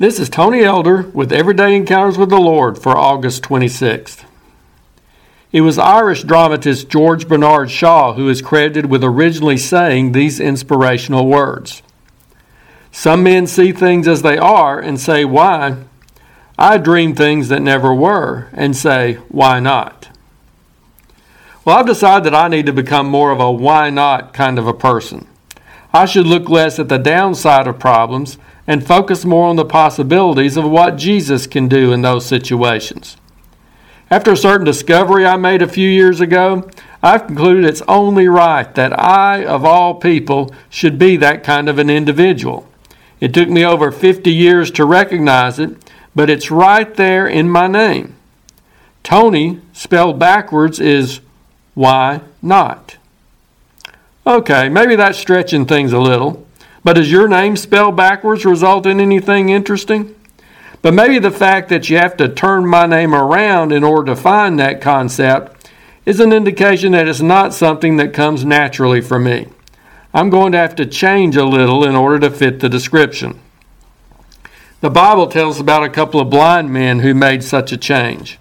This is Tony Elder with Everyday Encounters with the Lord for August 26th. It was Irish dramatist George Bernard Shaw who is credited with originally saying these inspirational words. Some men see things as they are and say, Why? I dream things that never were and say, Why not? Well, I've decided that I need to become more of a why not kind of a person. I should look less at the downside of problems and focus more on the possibilities of what Jesus can do in those situations. After a certain discovery I made a few years ago, I've concluded it's only right that I, of all people, should be that kind of an individual. It took me over 50 years to recognize it, but it's right there in my name. Tony, spelled backwards, is why not? Okay, maybe that's stretching things a little. But does your name spelled backwards result in anything interesting? But maybe the fact that you have to turn my name around in order to find that concept is an indication that it's not something that comes naturally for me. I'm going to have to change a little in order to fit the description. The Bible tells about a couple of blind men who made such a change.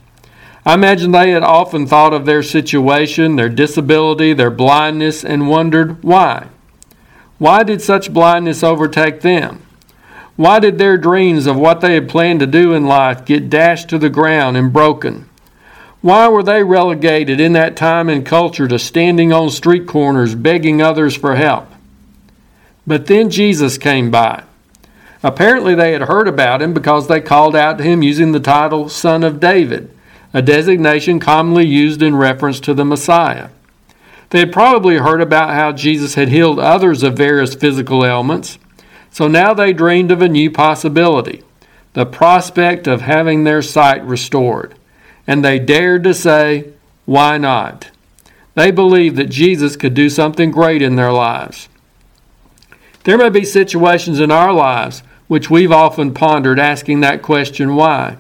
I imagine they had often thought of their situation, their disability, their blindness, and wondered why. Why did such blindness overtake them? Why did their dreams of what they had planned to do in life get dashed to the ground and broken? Why were they relegated in that time and culture to standing on street corners begging others for help? But then Jesus came by. Apparently, they had heard about him because they called out to him using the title Son of David, a designation commonly used in reference to the Messiah. They had probably heard about how Jesus had healed others of various physical ailments, so now they dreamed of a new possibility the prospect of having their sight restored. And they dared to say, Why not? They believed that Jesus could do something great in their lives. There may be situations in our lives which we've often pondered asking that question, Why?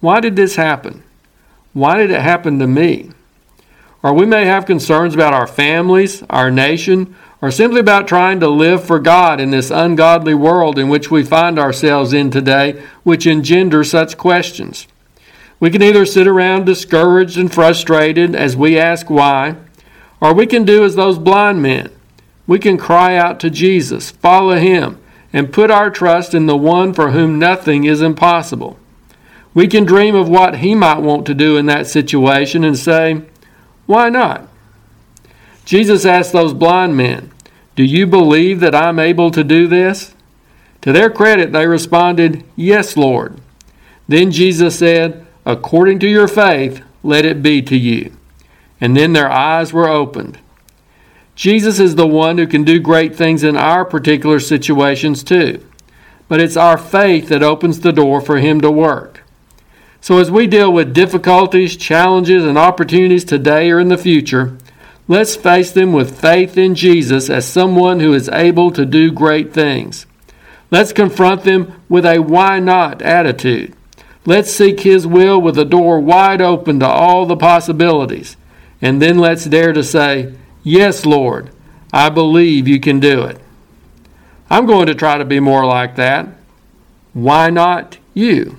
Why did this happen? Why did it happen to me? Or we may have concerns about our families, our nation, or simply about trying to live for God in this ungodly world in which we find ourselves in today, which engender such questions. We can either sit around discouraged and frustrated as we ask why, or we can do as those blind men. We can cry out to Jesus, follow Him, and put our trust in the one for whom nothing is impossible. We can dream of what He might want to do in that situation and say, why not? Jesus asked those blind men, Do you believe that I'm able to do this? To their credit, they responded, Yes, Lord. Then Jesus said, According to your faith, let it be to you. And then their eyes were opened. Jesus is the one who can do great things in our particular situations too. But it's our faith that opens the door for Him to work. So, as we deal with difficulties, challenges, and opportunities today or in the future, let's face them with faith in Jesus as someone who is able to do great things. Let's confront them with a why not attitude. Let's seek His will with the door wide open to all the possibilities. And then let's dare to say, Yes, Lord, I believe you can do it. I'm going to try to be more like that. Why not you?